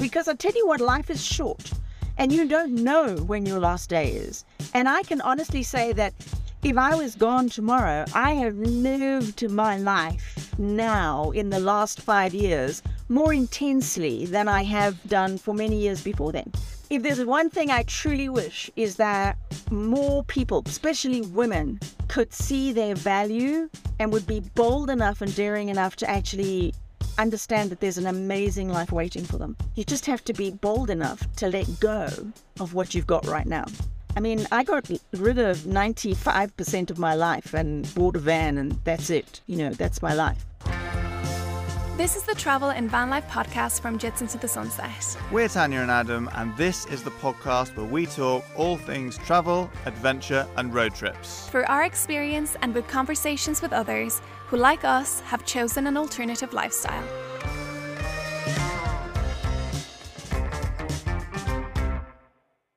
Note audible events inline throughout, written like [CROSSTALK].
Because I tell you what, life is short and you don't know when your last day is. And I can honestly say that if I was gone tomorrow, I have lived my life now in the last five years more intensely than I have done for many years before then. If there's one thing I truly wish is that more people, especially women, could see their value and would be bold enough and daring enough to actually understand that there's an amazing life waiting for them. You just have to be bold enough to let go of what you've got right now. I mean, I got rid of 95% of my life and bought a van, and that's it. You know, that's my life. This is the Travel and Van Life podcast from Jits into the Sunset. We're Tanya and Adam, and this is the podcast where we talk all things travel, adventure, and road trips. Through our experience and with conversations with others who, like us, have chosen an alternative lifestyle.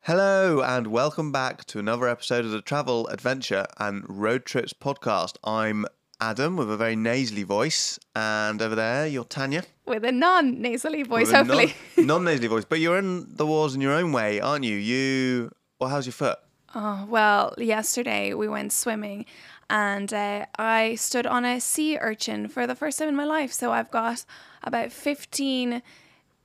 Hello, and welcome back to another episode of the Travel, Adventure, and Road Trips podcast. I'm Adam with a very nasally voice, and over there, you're Tanya. With a non nasally voice, hopefully. [LAUGHS] Non nasally voice, but you're in the wars in your own way, aren't you? You. Well, how's your foot? Oh, well, yesterday we went swimming and uh, I stood on a sea urchin for the first time in my life. So I've got about 15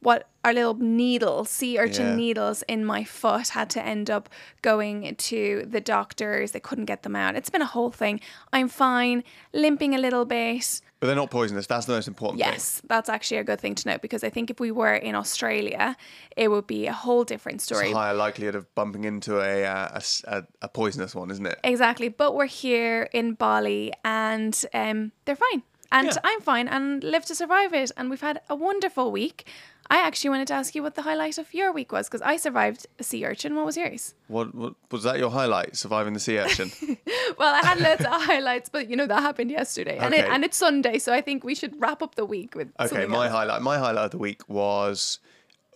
what are little needles, sea urchin Yeah. needles in my foot. Had to end up going to the doctors. They couldn't get them out. It's been a whole thing. I'm fine, limping a little bit. But they're not poisonous. That's the most important thing. Yes, that's actually a good thing to note because I think if we were in Australia, it would be a whole different It's story. a higher likelihood of bumping into a, uh, a- a poisonous one, isn't it? Exactly. But we're here in Bali and um, they're fine. And Yeah. I'm fine and live to survive it. And we've had a wonderful week. I actually wanted to ask you what the highlight of your week was because I survived a sea urchin. What was yours? What, what was that? Your highlight? Surviving the sea urchin. [LAUGHS] Well, I had loads of [LAUGHS] highlights, but you know, that happened yesterday. And, it, and it's Sunday. So I think we should wrap up the week with. Okay, my else. highlight. My highlight of the week was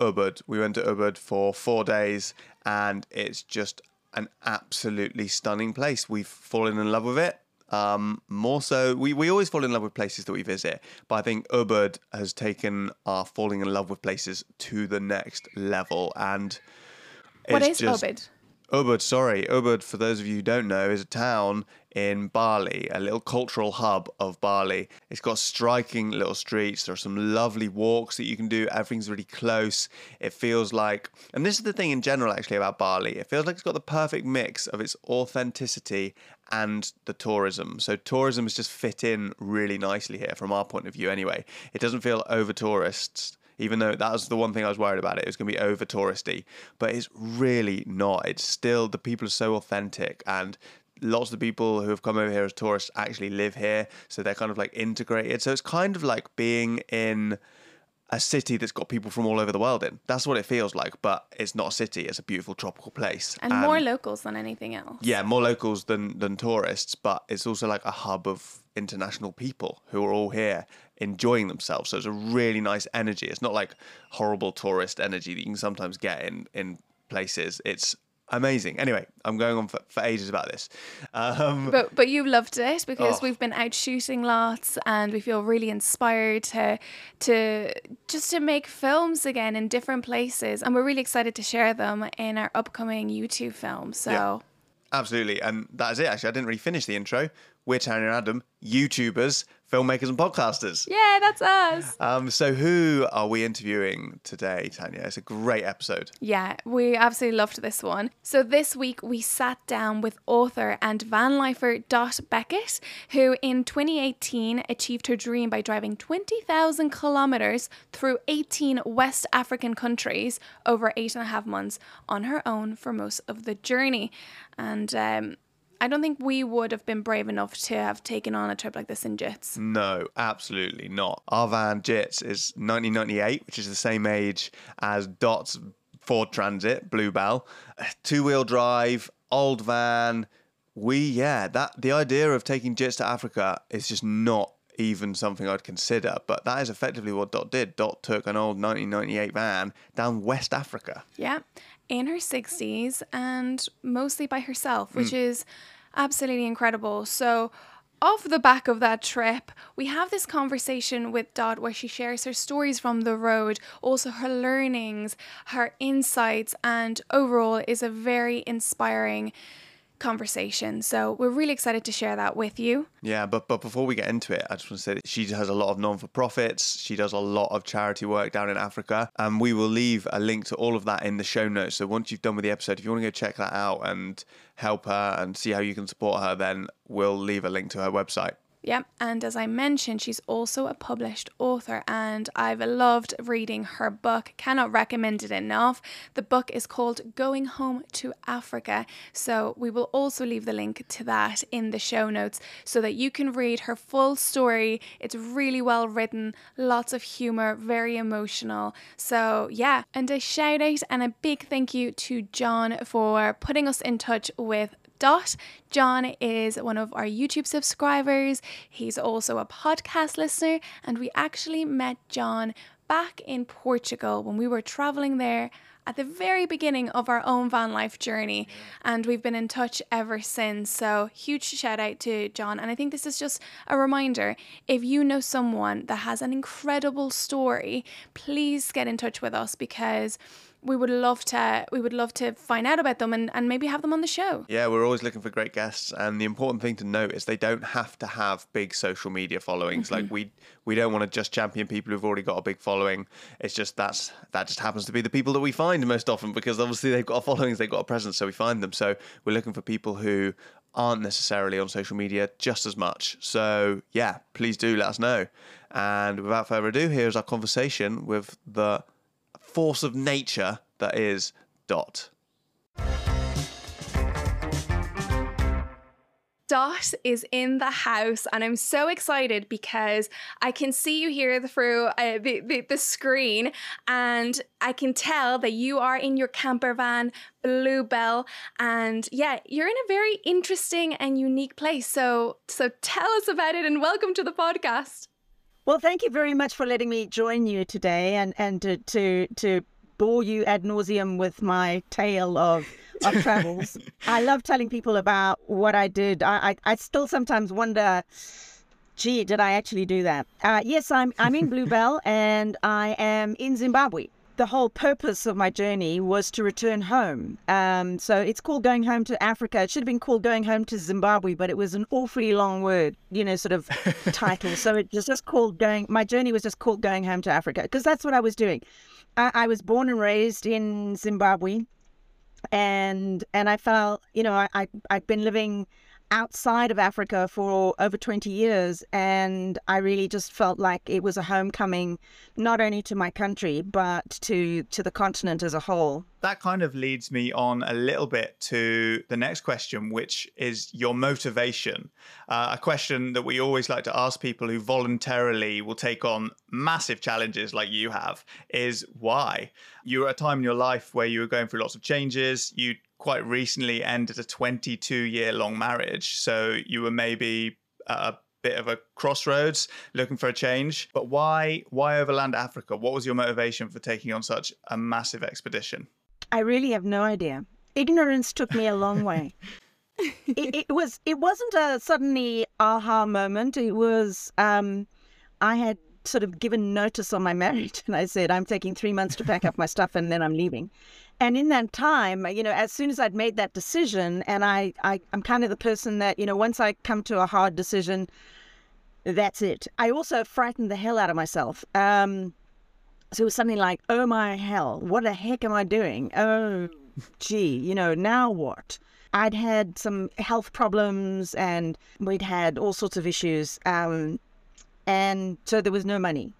Ubud. We went to Ubud for four days, and it's just an absolutely stunning place. We've fallen in love with it. Um, more so, we, we always fall in love with places that we visit, but I think Ubud has taken our falling in love with places to the next level. And What is just, Ubud? Ubud, sorry. Ubud, for those of you who don't know, is a town in Bali, a little cultural hub of Bali. It's got striking little streets. There are some lovely walks that you can do. Everything's really close. It feels like, and this is the thing in general actually about Bali, it feels like it's got the perfect mix of its authenticity and the tourism. So tourism has just fit in really nicely here from our point of view anyway. It doesn't feel over tourists even though that was the one thing I was worried about. It was going to be over touristy, but it's really not. It's still the people are so authentic, and lots of the people who have come over here as tourists actually live here, so they're kind of like integrated. So it's kind of like being in a city that's got people from all over the world in. That's what it feels like, but it's not a city. It's a beautiful tropical place, And more locals than anything else. yeah, more locals than than tourists, but it's also like a hub of international people who are all here enjoying themselves. So it's a really nice energy. It's not like horrible tourist energy that you can sometimes get in in places. It's amazing. Anyway, I'm going on for, for ages about this. Um, But but you loved it because Oh. we've been out shooting lots and we feel really inspired to to just to make films again in different places and we're really excited to share them in our upcoming YouTube film. So Yeah. Absolutely. And that is it, actually. I didn't really finish the intro. We're Tanya and Adam, YouTubers, filmmakers, and podcasters. yeah, that's us. Um, so, who are we interviewing today, Tanya? It's a great episode. Yeah, we absolutely loved this one. So this week we sat down with author and van lifer Dot Bekker, who in 2018 achieved her dream by driving 20,000 kilometers through 18 West African countries over eight and a half months on her own for most of the journey. And um, I don't think we would have been brave enough to have taken on a trip like this in jits. No, absolutely not. Our van Jits is 1998, which is the same age as Dot's Ford Transit, BlueBelle. [SIGHS] Two wheel drive, old van. We, yeah, that the idea of taking Jits to Africa is just not even something I'd consider. But that is effectively what Dot did. Dot took an old 1998 van down West Africa. Yeah, in her 60s and mostly by herself, which mm. is absolutely incredible. So off the back of that trip, we have this conversation with Dot where she shares her stories from the road, also her learnings, her insights, and overall is a very inspiring conversation. So we're really excited to share that with you. Yeah, but but before we get into it, I just want to say that she has a lot of non for profits. She does a lot of charity work down in Africa, and we will leave a link to all of that in the show notes. So once you've done with the episode, if you want to go check that out and help her and see how you can support her, then we'll leave a link to her website. Yep, and as I mentioned, she's also a published author, and I've loved reading her book. Cannot recommend it enough. The book is called Going Home to Africa, so we will also leave the link to that in the show notes so that you can read her full story. It's really well written, lots of humor, very emotional. So, yeah, and a shout out and a big thank you to John for putting us in touch with Dot. John is one of our YouTube subscribers. He's also a podcast listener, and we actually met John back in Portugal when we were traveling there at the very beginning of our own van life journey and we've been in touch ever since so huge shout out to john and i think this is just a reminder if you know someone that has an incredible story please get in touch with us because we would love to we would love to find out about them and, and maybe have them on the show. Yeah, we're always looking for great guests and the important thing to note is they don't have to have big social media followings. Mm-hmm. Like we we don't want to just champion people who've already got a big following. It's just that's that just happens to be the people that we find most often because obviously they've got a following, they've got a presence, so we find them. So we're looking for people who aren't necessarily on social media just as much. So yeah, please do let us know. And without further ado, here's our conversation with the force of nature that is Dot. Dot is in the house, and I'm so excited because I can see you here through uh, the, the, the screen, and I can tell that you are in your camper van, BlueBelle, and yeah, you're in a very interesting and unique place. So, so tell us about it, and welcome to the podcast. Well, thank you very much for letting me join you today and, and to, to, to bore you ad nauseum with my tale of, of travels. [LAUGHS] I love telling people about what I did. I, I, I, still sometimes wonder, gee, did I actually do that? Uh, yes, I'm, I'm in BlueBelle and I am in Zimbabwe the whole purpose of my journey was to return home. Um, so it's called Going Home to Africa. It should have been called Going Home to Zimbabwe, but it was an awfully long word, you know, sort of [LAUGHS] title. So it was just called Going, my journey was just called Going Home to Africa because that's what I was doing. I, I was born and raised in Zimbabwe. And and I felt, you know, I, I I've been living outside of Africa for over 20 years. And I really just felt like it was a homecoming, not only to my country, but to, to the continent as a whole. That kind of leads me on a little bit to the next question, which is your motivation. Uh, a question that we always like to ask people who voluntarily will take on massive challenges like you have is why? You were at a time in your life where you were going through lots of changes. You quite recently ended a 22 year long marriage. So you were maybe a bit of a crossroads looking for a change. But why why overland Africa? What was your motivation for taking on such a massive expedition? I really have no idea. Ignorance took me a long way. [LAUGHS] it, it, was it wasn't a suddenly aha moment. It was um, I had sort of given notice on my marriage and I said I'm taking three months to pack up my stuff and then I'm leaving. And in that time, you know, as soon as I'd made that decision, and I, I I'm kind of the person that, you know, once I come to a hard decision, that's it. I also frightened the hell out of myself. Um, so it was something like, oh my hell, what the heck am I doing? Oh, gee, you know, now what? I'd had some health problems and we'd had all sorts of issues. Um, and so there was no money.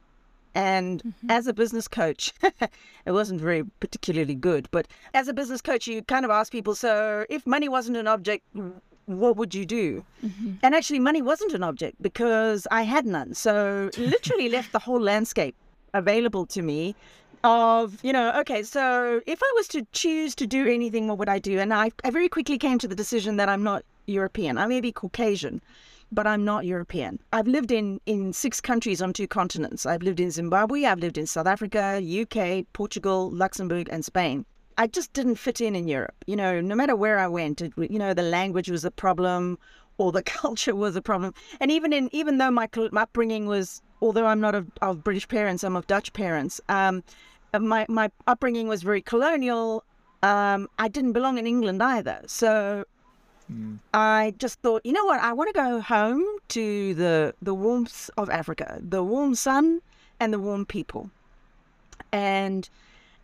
And mm-hmm. as a business coach, [LAUGHS] it wasn't very particularly good, but as a business coach, you kind of ask people, so if money wasn't an object, what would you do? Mm-hmm. And actually, money wasn't an object because I had none. So [LAUGHS] literally left the whole landscape available to me of, you know, okay, so if I was to choose to do anything, what would I do? And I, I very quickly came to the decision that I'm not European. I may be Caucasian but I'm not European. I've lived in, in six countries on two continents. I've lived in Zimbabwe, I've lived in South Africa, UK, Portugal, Luxembourg, and Spain. I just didn't fit in in Europe. You know, no matter where I went, it, you know, the language was a problem or the [LAUGHS] culture was a problem. And even in even though my, my upbringing was, although I'm not of, of British parents, I'm of Dutch parents. Um, my my upbringing was very colonial. Um, I didn't belong in England either, so mm. I just thought, you know what? I want to go home to the the warmth of Africa, the warm sun and the warm people, and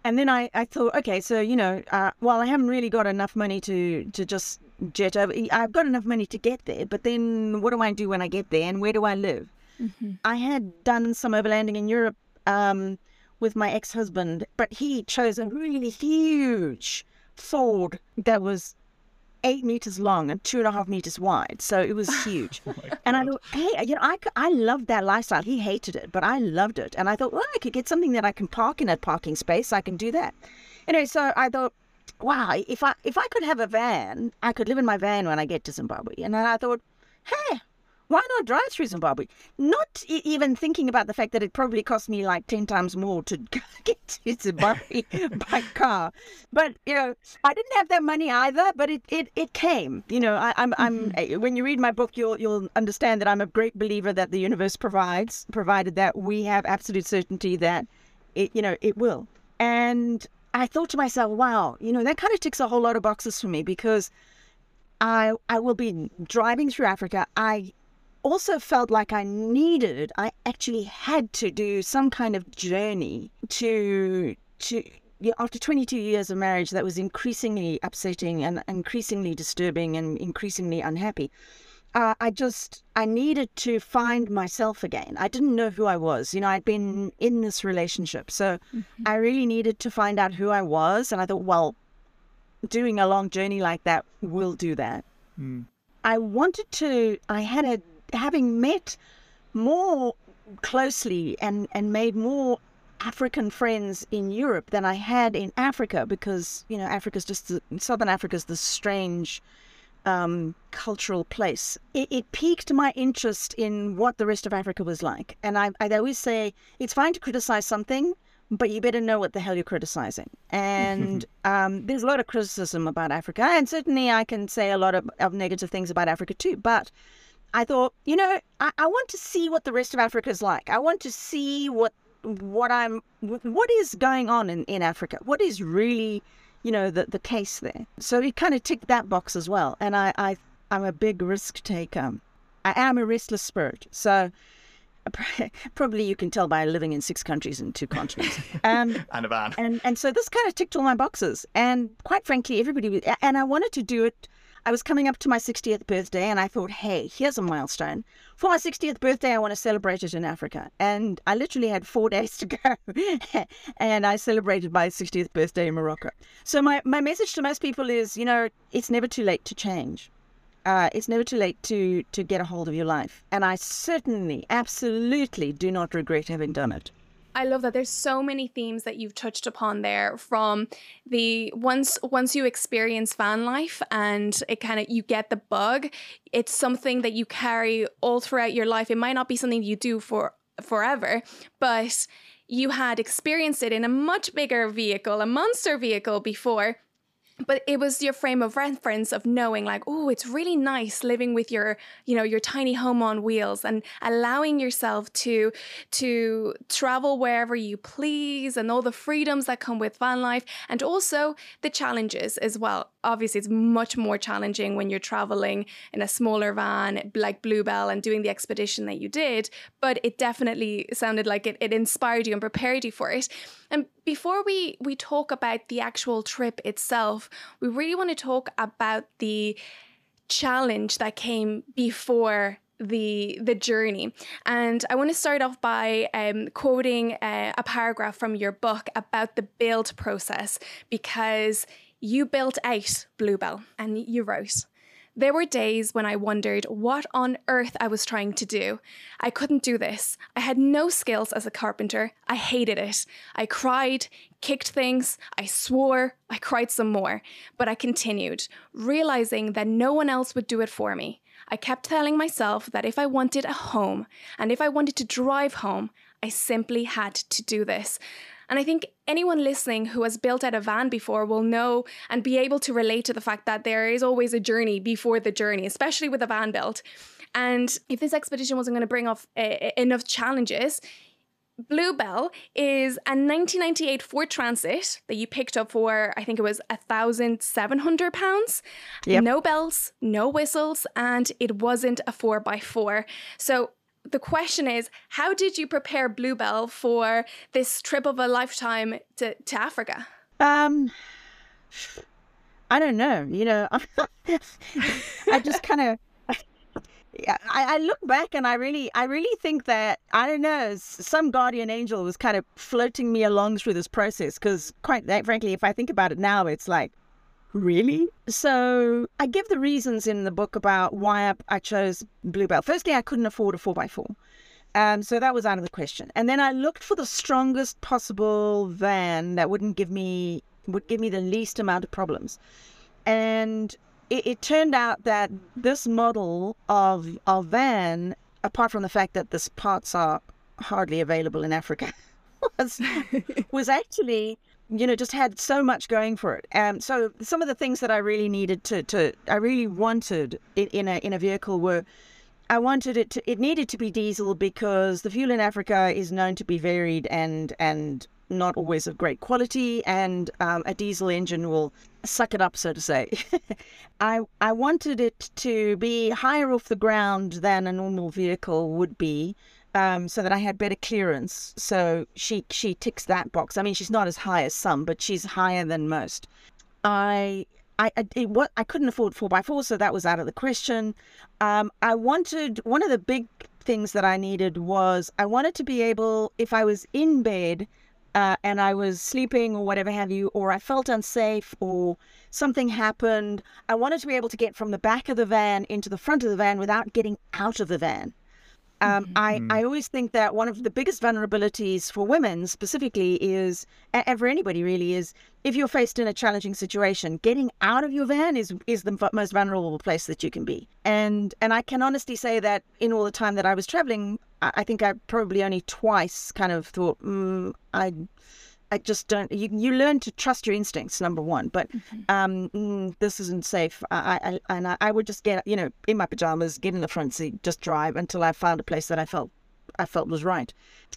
and then I, I thought, okay, so you know, uh, well, I haven't really got enough money to to just jet over. I've got enough money to get there, but then what do I do when I get there, and where do I live? Mm-hmm. I had done some overlanding in Europe um, with my ex-husband, but he chose a really huge Ford that was eight meters long and two and a half meters wide. So it was huge. [LAUGHS] oh and I thought, hey, you know, I, I loved that lifestyle. He hated it, but I loved it. And I thought, well, I could get something that I can park in a parking space. I can do that. Anyway, so I thought, wow, if I if I could have a van, I could live in my van when I get to Zimbabwe. And then I thought, hey, why not drive through Zimbabwe? Not e- even thinking about the fact that it probably cost me like 10 times more to [LAUGHS] get to Zimbabwe [LAUGHS] by car. But, you know, I didn't have that money either, but it, it, it came. You know, I, am I'm, mm-hmm. I'm, eh, when you read my book, you'll, you'll understand that I'm a great believer that the universe provides, provided that we have absolute certainty that it, you know, it will. And I thought to myself, wow, you know, that kind of ticks a whole lot of boxes for me because I I will be driving through Africa. I also felt like I needed, I actually had to do some kind of journey to to after 22 years of marriage that was increasingly upsetting and increasingly disturbing and increasingly unhappy uh, i just i needed to find myself again i didn't know who i was you know i'd been in this relationship so mm-hmm. i really needed to find out who i was and i thought well doing a long journey like that will do that mm. i wanted to i had a having met more closely and, and made more African friends in Europe than I had in Africa because, you know, Africa's just, the, Southern Africa's the strange um, cultural place. It, it, piqued my interest in what the rest of Africa was like. And I, I always say it's fine to criticize something, but you better know what the hell you're criticizing. And [LAUGHS] um, there's a lot of criticism about Africa. And certainly I can say a lot of, of negative things about Africa too. But I thought, you know, I, I want to see what the rest of Africa is like. I want to see what what I'm what is going on in, in Africa. What is really, you know, the, the case there. So it kind of ticked that box as well. And I, I I'm a big risk taker. I am a restless spirit. So [LAUGHS] probably you can tell by living in six countries and two continents. [LAUGHS] Um, and a van. And and so this kind of ticked all my boxes. And quite frankly, everybody and I wanted to do it I was coming up to my 60th birthday and I thought, hey, here's a milestone. For my 60th birthday, I want to celebrate it in Africa. And I literally had four [LAUGHS] days to go. and I celebrated my 60th birthday in Morocco. So my, my message to most people is, you know, it's never too late to change. Uh, it's never too late to, to get a hold of your life. And I certainly, absolutely do not regret having done it. I love that there's so many themes that you've touched upon there from the once once you experience van life and it kind of you get the bug, it's something that you carry all throughout your life. It might not be something you do for forever, but you had experienced it in a much bigger vehicle, a monster vehicle before but it was your frame of reference of knowing like oh it's really nice living with your you know your tiny home on wheels and allowing yourself to to travel wherever you please and all the freedoms that come with van life and also the challenges as well obviously it's much more challenging when you're traveling in a smaller van like BlueBelle and doing the expedition that you did but it definitely sounded like it, it inspired you and prepared you for it. And before we we talk about the actual trip itself we really want to talk about the challenge that came before the the journey. And i want to start off by um, quoting uh, a paragraph from your book about the build process because you built out BlueBelle and you wrote, there were days when I wondered what on earth I was trying to do. I couldn't do this. I had no skills as a carpenter. I hated it. I cried, kicked things, I swore, I cried some more. But I continued, realizing that no one else would do it for me. I kept telling myself that if I wanted a home and if I wanted to drive home, I simply had to do this. And I think anyone listening who has built out a van before will know and be able to relate to the fact that there is always a journey before the journey, especially with a van built. And if this expedition wasn't going to bring off uh, enough challenges, BlueBelle is a 1998 Ford Transit that you picked up for, I think it was £1,700. Yep. No bells, no whistles, and it wasn't a 4x4. So the question is how did you prepare BlueBelle for this trip of a lifetime to, to Africa? Um, I don't know. You know, [LAUGHS] I just kind of. I, I look back and I really, I really think that I don't know, some guardian angel was kind of floating me along through this process. Because quite frankly, if I think about it now, it's like, really? So I give the reasons in the book about why I, I chose BlueBelle. Firstly, I couldn't afford a four x four. Um, so that was out of the question. And then I looked for the strongest possible van that wouldn't give me would give me the least amount of problems. And it, it turned out that this model of of van, apart from the fact that the parts are hardly available in Africa, [LAUGHS] was [LAUGHS] was actually you know just had so much going for it. Um, so some of the things that I really needed to to I really wanted in, in a in a vehicle were. I wanted it to, it needed to be diesel because the fuel in Africa is known to be varied and and not always of great quality, and um, a diesel engine will suck it up, so to say. [LAUGHS] I I wanted it to be higher off the ground than a normal vehicle would be, um, so that I had better clearance. So she she ticks that box. I mean, she's not as high as some, but she's higher than most. I I, what, I couldn't afford 4x4, so that was out of the question. Um, I wanted, one of the big things that I needed was I wanted to be able, if I was in bed uh, and I was sleeping or whatever have you, or I felt unsafe or something happened, I wanted to be able to get from the back of the van into the front of the van without getting out of the van. Um, mm-hmm. I, I always think that one of the biggest vulnerabilities for women specifically is, and for anybody really, is if you're faced in a challenging situation, getting out of your van is is the most vulnerable place that you can be. And and I can honestly say that in all the time that I was traveling, I, I think I probably only twice kind of thought, mm, I I just don't. You you learn to trust your instincts, number one. But mm-hmm. um, mm, this isn't safe. I, I and I, I, would just get you know in my pajamas, get in the front seat, just drive until I found a place that I felt I felt was right.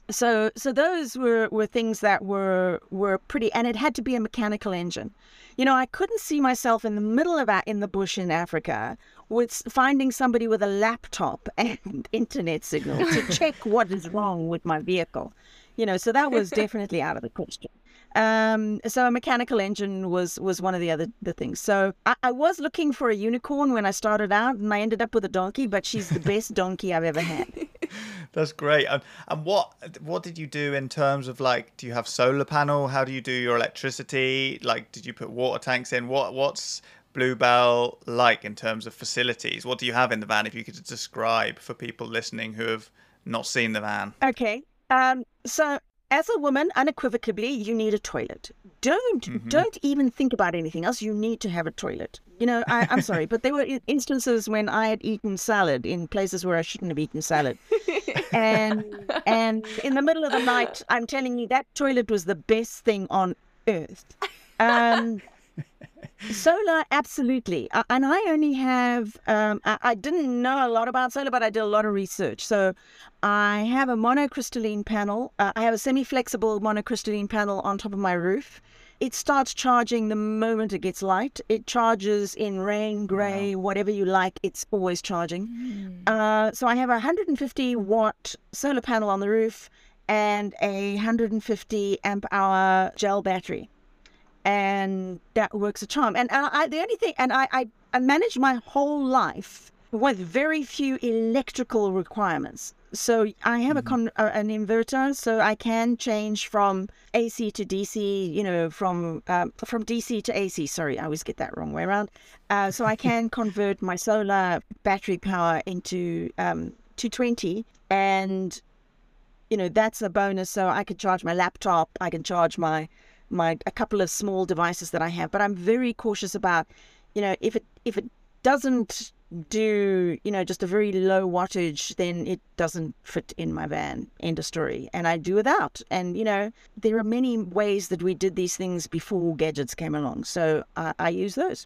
So so those were were things that were were pretty, and it had to be a mechanical engine. You know, I couldn't see myself in the middle of that in the bush in Africa with finding somebody with a laptop [LAUGHS] and internet signal to [LAUGHS] check what is wrong with my vehicle you know, so that was [LAUGHS] definitely out of the question. Um, so a mechanical engine was was one of the other the things. So I, I, was looking for a unicorn when I started out, and I ended up with a donkey. But she's the best [LAUGHS] donkey I've ever had. [LAUGHS] That's great. And, and what what did you do in terms of like? Do you have solar panel? How do you do your electricity? Like, did you put water tanks in? What what's BlueBelle like in terms of facilities? What do you have in the van? If you could describe for people listening who have not seen the van. Okay. Um, so as a woman, unequivocally, you need a toilet. Don't mm-hmm. don't even think about anything else. You need to have a toilet. You know, I, am sorry, but there were instances when I had eaten salad in places where I shouldn't have eaten salad, and [LAUGHS] and in the middle of the night, I'm telling you that toilet was the best thing on earth. Um, Solar, absolutely. And I only have, um, I, I, didn't know a lot about solar, but I did a lot of research. So I have a monocrystalline panel. Uh, I have a semi flexible monocrystalline panel on top of my roof. It starts charging the moment it gets light. It charges in rain, gray, wow. whatever you like, it's always charging. Mm. Uh, so I have a 150 watt solar panel on the roof and a 150 amp hour gel battery and that works a charm. And I, the only thing, and I, I, I managed my whole life with very few electrical requirements. So I have a mm-hmm. con, uh, an inverter, so I can change from AC to DC. You know, from um, from DC to AC. Sorry, I always get that wrong way around. Uh, so I can [LAUGHS] convert my solar battery power into um, 220, and you know that's a bonus. So I can charge my laptop. I can charge my my a couple of small devices that I have, but I'm very cautious about, you know, if it if it doesn't do, you know, just a very low wattage, then it doesn't fit in my van. End of story. And I do without. And, you know, there are many ways that we did these things before gadgets came along. So I, I use those.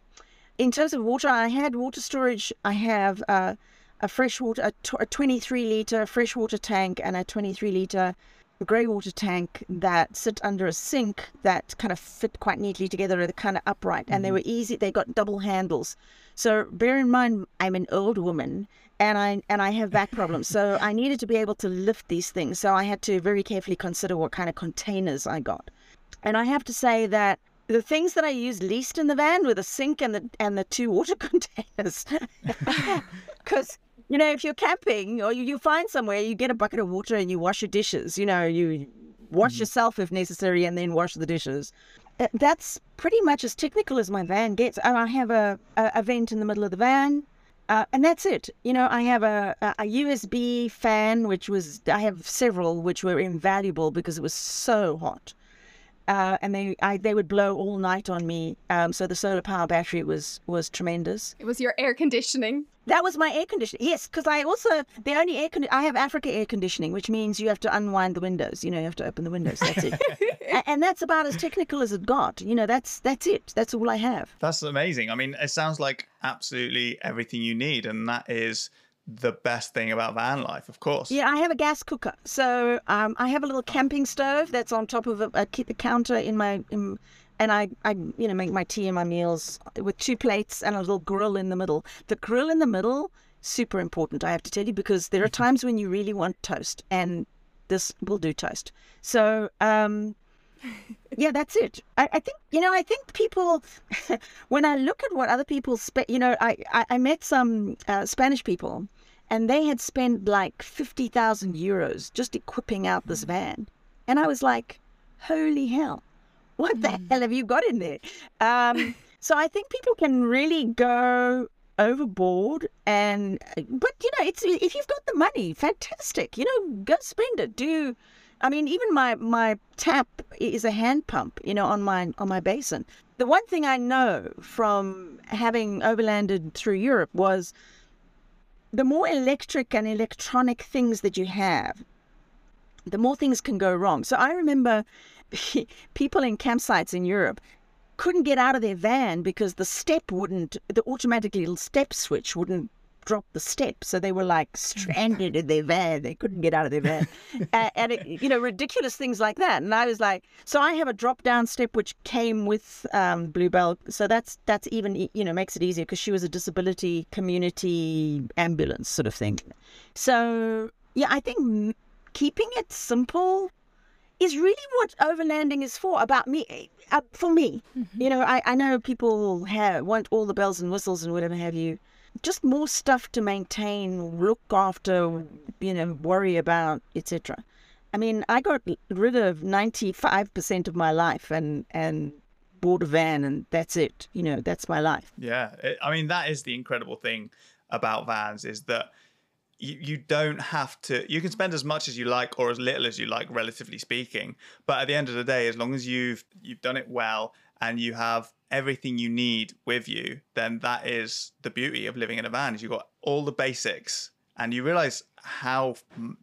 In terms of water, I had water storage. I have uh, a freshwater, a, t- a 23 liter freshwater tank and a 23 liter grey water tank that sit under a sink that kind of fit quite neatly together. They're kind of upright and they mm-hmm. were easy. They got double handles. So bear in mind, I'm an old woman and I and I have back problems. So I [LAUGHS] needed to be able to lift these things. So I had to very carefully consider what kind of containers I got. And I have to say that the things that I used least in the van were the sink and the and the two water [LAUGHS] containers. [LAUGHS] Because you know, if you're camping or you, you find somewhere, you get a bucket of water and you wash your dishes. You know, you wash yourself if necessary and then wash the dishes. Uh, That's pretty much as technical as my van gets. I have a, a, a vent in the middle of the van. Uh, and that's it. You know, I have a, a USB fan, which was, I have several, which were invaluable because it was so hot. Uh, and they, I, they would blow all night on me. Um, so the solar power battery was, was tremendous. It was your air conditioning. That was my air conditioning. Yes, because I also the only air con- I have Africa air conditioning, which means you have to unwind the windows. You know, you have to open the windows. That's it, [LAUGHS] A- and that's about as technical as it got. You know, that's that's it. That's all I have. That's amazing. I mean, it sounds like absolutely everything you need, and that is the best thing about van life, of course. Yeah, I have a gas cooker, so um, I have a little camping stove that's on top of a, a ki- counter in my. In, and I, I, you know, make my tea and my meals with two plates and a little grill in the middle. The grill in the middle, super important, I have to tell you, because there are times when you really want toast, and this will do toast. So, um, [LAUGHS] yeah, that's it. I, I think you know. I think people, [LAUGHS] when I look at what other people you know, I, I, I met some uh, Spanish people, and they had spent like fifty thousand euros just equipping out this mm. van, and I was like, holy hell, what the mm. hell have you got in there? Um, so I think people can really go overboard and uh, but you know it's if you've got the money fantastic you know go spend it do I mean, even my my tap is a hand pump, you know, on my on my basin. The one thing I know from having overlanded through Europe was the more electric and electronic things that you have, the more things can go wrong. So I remember [LAUGHS] people in campsites in Europe couldn't get out of their van because the step wouldn't, the automatic little step switch wouldn't drop the step. So they were like stranded in their van. They couldn't get out of their van. and, and it, you know, ridiculous things like that. And I was like, so I have a drop down step which came with um, BlueBelle. So that's, that's even, you know, makes it easier because she was a disability community ambulance sort of thing. So yeah, I think m- keeping it simple is really what overlanding is for about me uh, for me you know I, I know people have want all the bells and whistles and whatever have you just more stuff to maintain look after you know worry about etc i mean i got rid of 95% of my life and and bought a van and that's it you know that's my life Yeah, it, I mean that is the incredible thing about vans is that you, you don't have to. You can spend as much as you like or as little as you like, relatively speaking. But at the end of the day, as long as you've you've done it well and you have everything you need with you, then that is the beauty of living in a van. Is you've got all the basics and you realize how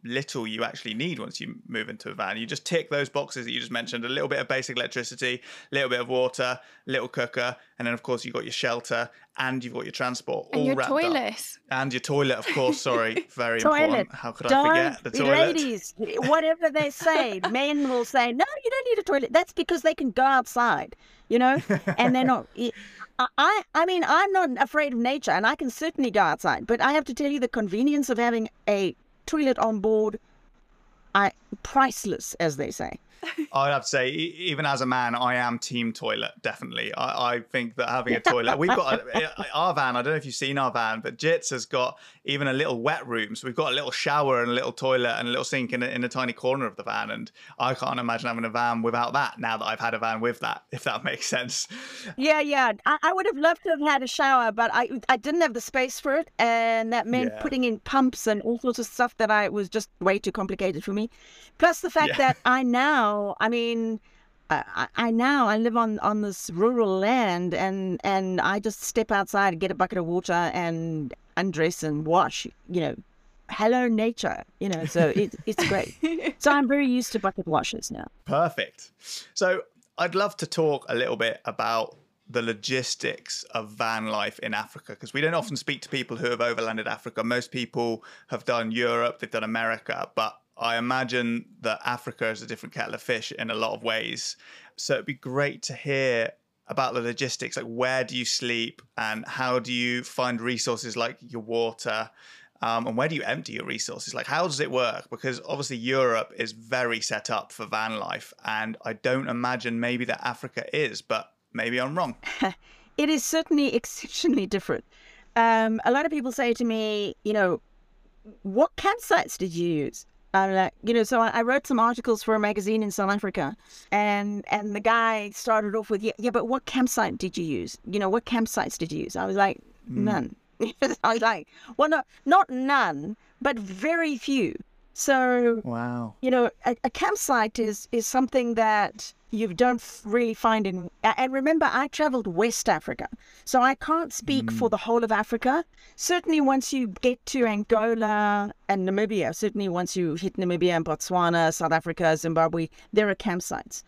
little you actually need once you move into a van. You just tick those boxes that you just mentioned: a little bit of basic electricity, a little bit of water, little cooker, and then of course you've got your shelter and you've got your transport And all your wrapped up. toilet. And your toilet, of course. Sorry, [LAUGHS] very toilet important. How could don't, I forget the toilet? ladies whatever they say [LAUGHS] men will say no you don't need a toilet that's because they can go outside you know [LAUGHS] and they're not I- I, mean, I'm not afraid of nature, and I can certainly go outside. But I have to tell you, the convenience of having a toilet on board, I priceless, as they say. I'd have to say, even as a man, I am team toilet. Definitely, I, I think that having a toilet, we've got a, [LAUGHS] eh, eh, our van. I don't know if you've seen our van, but Jits has got even a little wet room. So we've got a little shower and a little toilet and a little sink in a, in a tiny corner of the van. And I can't imagine having a van without that. Now that I've had a van with that, if that [LAUGHS] makes sense. Yeah, yeah. I, I would have loved to have had a shower, but I I didn't have the space for it, and that meant Yeah. putting in pumps and all sorts of stuff that I was just way too complicated for me. Plus the fact Yeah. that I now, I mean. I, I I now I live on, on this rural land and and I just step outside and get a bucket of water and undress and wash. You know, hello nature. You know, so it, it's great. [LAUGHS] so I'm very used to bucket washes now. Perfect. So I'd love to talk a little bit about the logistics of van life in Africa because we don't often speak to people who have overlanded Africa. Most people have done Europe, they've done America, but I imagine that Africa is a different kettle of fish in a lot of ways. So it'd be great to hear about the logistics. Like where do you sleep and how do you find resources like your water? Um, and where do you empty your resources? Like how does it work? Because obviously europe is very set up for van life and i don't imagine maybe that africa is but maybe i'm wrong. [LAUGHS] It is certainly exceptionally different. Um, a lot of people say to me you know what campsites did you use uh, you know, so I, I, wrote some articles for a magazine in South Africa, and and the guy started off with, yeah, yeah, but what campsite did you use? You know, what campsites did you use? I was like, mm. none. [LAUGHS] I was like, well, no, not none, but very few. So, wow, you know, a, a campsite is is something that you don't really find in. And remember, I traveled West Africa, so I can't speak mm. for the whole of Africa. Certainly, once you get to Angola and Namibia, certainly once you hit Namibia and Botswana, South Africa, Zimbabwe, there are campsites.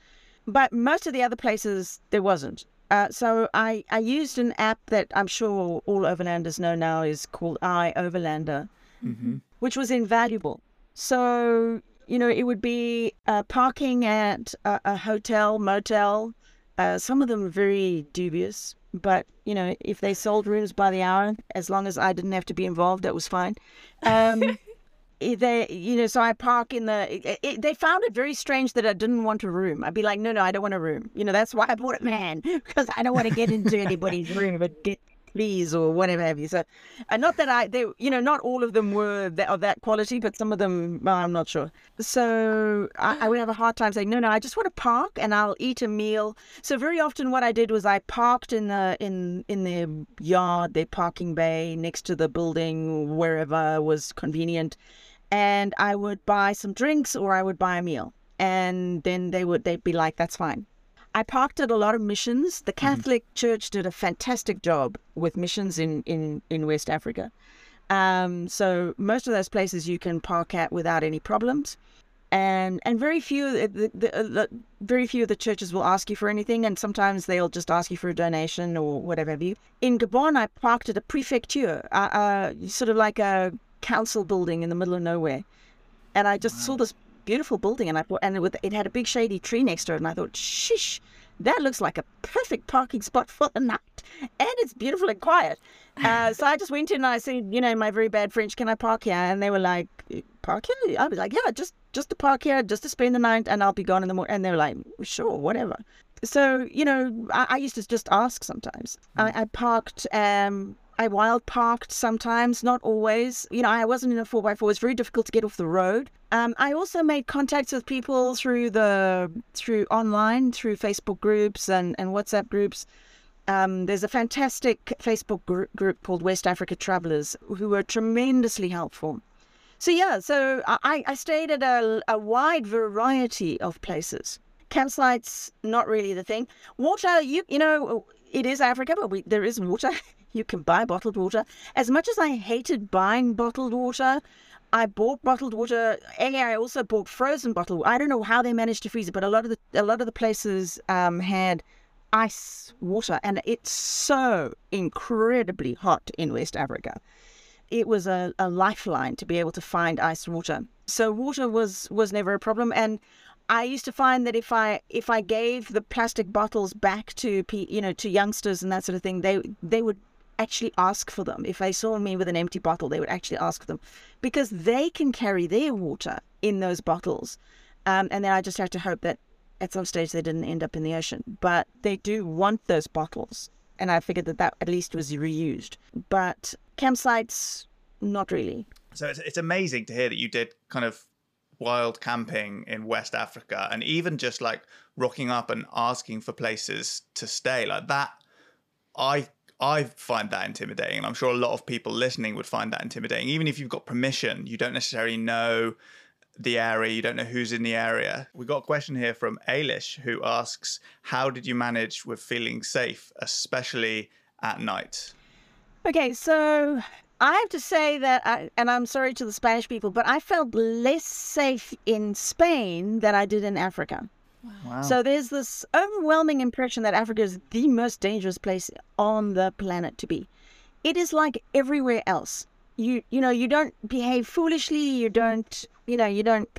But most of the other places, there wasn't. Uh, so I, I used an app that I'm sure all overlanders know now is called iOverlander, mm-hmm. which was invaluable. So you know, it would be uh, parking at a, a hotel, motel. Uh, some of them very dubious, but you know, if they sold rooms by the hour, as long as I didn't have to be involved, that was fine. Um, [LAUGHS] they, you know, so I park in the. It, it, they found it very strange that I didn't want a room. I'd be like, no, no, I don't want a room. You know, that's why I bought a man because [LAUGHS] I don't want to get into anybody's room, but get please or whatever have you. So, and not that I, they, you know, not all of them were that, of that quality, but some of them, well, I'm not sure. So I, I, would have a hard time saying, no, no, I just want to park and I'll eat a meal. So very often what I did was I parked in the, in, in their yard, their parking bay next to the building, wherever was convenient. And I would buy some drinks or I would buy a meal. And then they would, they'd be like, that's fine. I parked at a lot of missions. The mm-hmm. Catholic mm-hmm. Church did a fantastic job with missions in, in, in West Africa. Um, so most of those places you can park at without any problems. And and very few the, the, uh, the, very few of the churches will ask you for anything, and sometimes they'll just ask you for a donation or whatever have you. In Gabon, I parked at a prefecture, uh, uh, sort of like a council building in the middle of nowhere, and I just wow. saw this beautiful building, and I and it, with, it had a big shady tree next to it, and I thought, shish, that looks like a perfect parking spot for the night, and it's beautiful and quiet. [LAUGHS] Uh, so I just went in and I said, you know, my very bad French, can I park here? And they were like, park here? I was like, yeah, just just to park here, just to spend the night, and I'll be gone in the morning. And they were like, sure, whatever. So you know, I, I used to just ask sometimes. Mm. I, I parked um, I wild parked sometimes, not always. You know, I wasn't in a 4x4. It's very difficult to get off the road. Um, I also made contacts with people through the through online, through Facebook groups and, and WhatsApp groups. Um, there's a fantastic Facebook gr- group called West Africa Travelers who were tremendously helpful. So yeah, so I, I stayed at a, a wide variety of places. Campsites, not really the thing. Water, you you know, it is Africa, but we, there is water. [LAUGHS] you can buy bottled water. As much as I hated buying bottled water, I bought bottled water. And I also bought frozen bottled. I don't know how they managed to freeze it, but a lot of the a lot of the places um, had ice water, and it's so incredibly hot in West Africa. It was a, a lifeline to be able to find ice water. So water was was never a problem, and I used to find that if I if I gave the plastic bottles back to you know to youngsters and that sort of thing, they they would actually ask for them. If they saw me with an empty bottle, they would actually ask for them because they can carry their water in those bottles. Um, and then I just had to hope that at some stage they didn't end up in the ocean. But they do want those bottles. And I figured that that at least was reused. But campsites, not really. So it's, it's amazing to hear that you did kind of wild camping in West Africa and even just like rocking up and asking for places to stay like that. I I find that intimidating, and I'm sure a lot of people listening would find that intimidating. Even if you've got permission, you don't necessarily know the area, you don't know who's in the area. We got a question here from Ailish who asks, How did you manage with feeling safe, especially at night? Okay, so I have to say that, I, and I'm sorry to the Spanish people, but I felt less safe in Spain than I did in Africa. Wow. So there's this overwhelming impression that Africa is the most dangerous place on the planet to be. It is like everywhere else. You you know you don't behave foolishly. You don't you know you don't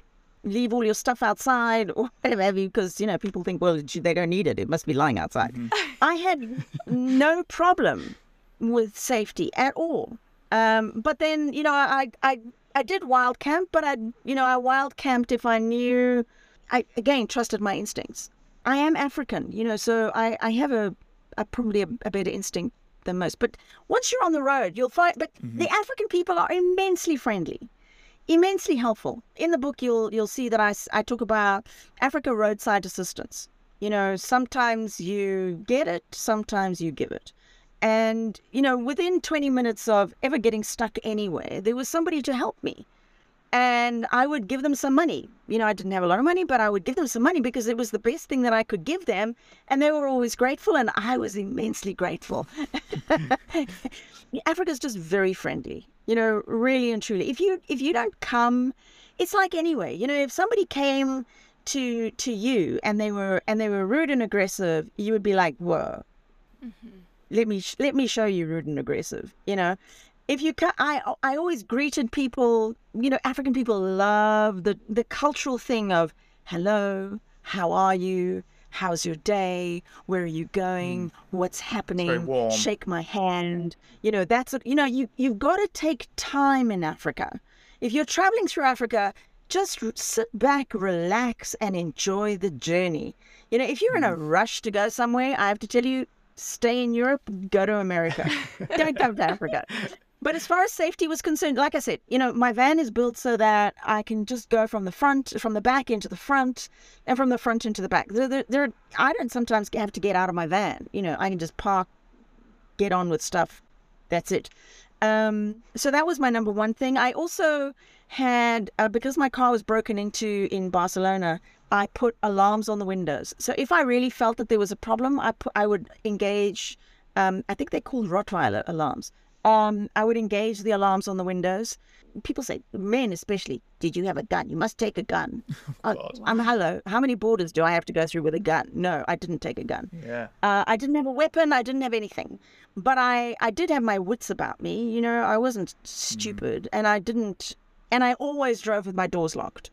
leave all your stuff outside or [LAUGHS] whatever because you know people think well they don't need it. It must be lying outside. I had [LAUGHS] no problem with safety at all. Um, but then you know I I I did wild camp, but I you know I wild camped if I knew I again trusted my instincts. I am African, you know, so I, I have a, a probably a, a better instinct than most. But once you're on the road, you'll find. But the mm-hmm. African people are immensely friendly, immensely helpful. In the book, you'll you'll see that I I talk about Africa roadside assistance. You know, sometimes you get it, sometimes you give it. And, you know, within 20 minutes of ever getting stuck anywhere, there was somebody to help me and I would give them some money. You know, I didn't have a lot of money, but I would give them some money because it was the best thing that I could give them, and they were always grateful, and I was immensely grateful. [LAUGHS] Africa's just very friendly, you know, really and truly. If you if you don't come, it's like anyway, you know, if somebody came to to you and they were and they were rude and aggressive, you would be like, whoa. Mm-hmm. Let me sh- let me show you rude and aggressive. You know, if you ca I I always greeted people. You know, African people love the the cultural thing of hello, how are you, how's your day, where are you going, what's happening, shake my hand. You know, that's what- you know you you've got to take time in Africa. If you're traveling through Africa, just sit back, relax, and enjoy the journey. You know, if you're in a rush to go somewhere, I have to tell you, stay in Europe, go to America. [LAUGHS] Don't come to Africa. But as far as safety was concerned, like I said, you know, my van is built so that I can just go from the front, from the back into the front, and from the front into the back. There, there, there, I don't sometimes have to get out of my van. You know, I can just park, get on with stuff. That's it. Um, so that was my number one thing. I also had uh, because my car was broken into in Barcelona. I put alarms on the windows. So if I really felt that there was a problem, I put I would engage. Um, I think they're called Rottweiler alarms. Um, I would engage the alarms on the windows. People say, men especially, did you have a gun? You must take a gun. [LAUGHS] Uh, I'm hello. How many borders do I have to go through with a gun? No, I didn't take a gun. Yeah. Uh, I didn't have a weapon. I didn't have anything, but I I did have my wits about me. You know, I wasn't stupid, and I didn't. And I always drove with my doors locked.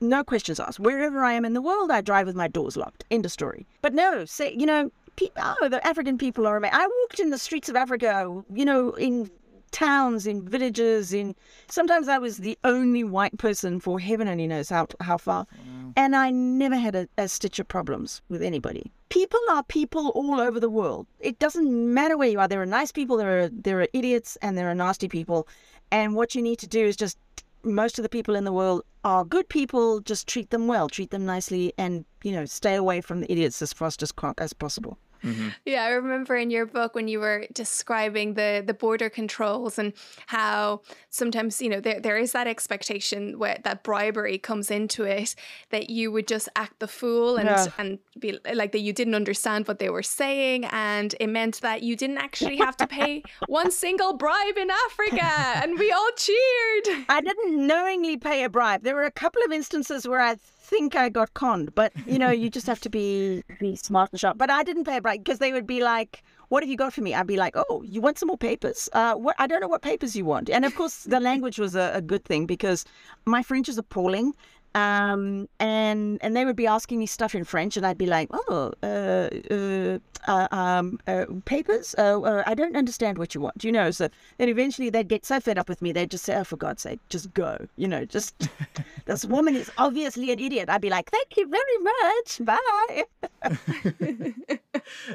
No questions asked. Wherever I am in the world, I drive with my doors locked. End of story. But no, say you know, oh, the African people are amazing. I walked in the streets of Africa. You know, in towns, in villages, in sometimes I was the only white person for heaven only knows how how far, mm. and I never had a, a stitch of problems with anybody. People are people all over the world. It doesn't matter where you are. There are nice people, there are there are idiots, and there are nasty people, and what you need to do is just most of the people in the world are good people. Just treat them well, treat them nicely, and you know stay away from the idiots as fast as as possible. Mm-hmm. Yeah, I remember in your book when you were describing the the border controls and how sometimes you know there there is that expectation where that bribery comes into it that you would just act the fool and Yeah. and be like that you didn't understand what they were saying and it meant that you didn't actually have to pay one single bribe in Africa and we all cheered. I didn't knowingly pay a bribe. There were a couple of instances where I think I got conned, but you know, you just have to be be smart and sharp. But I didn't pay a bribe because they would be like, "What have you got for me?" I'd be like, "Oh, you want some more papers? Uh, what? I don't know what papers you want." And of course, the language was a, a good thing because my French is appalling. Um, and and they would be asking me stuff in French, and I'd be like, "Oh, uh, uh, uh, um, uh, papers? Uh, uh, I don't understand what you want." You know. So then eventually they'd get so fed up with me, they'd just say, "Oh, for God's sake, just go." You know, just [LAUGHS] this woman is obviously an idiot. I'd be like, "Thank you very much. Bye." [LAUGHS]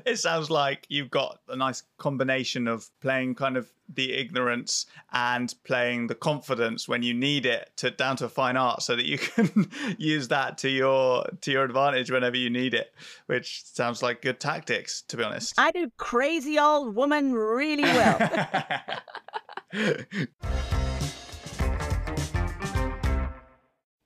It sounds like you've got a nice combination of playing kind of the ignorance and playing the confidence when you need it to down to a fine art so that you [LAUGHS] can use that to your to your advantage whenever you need it, which sounds like good tactics to be honest. I do crazy old woman really well. [LAUGHS]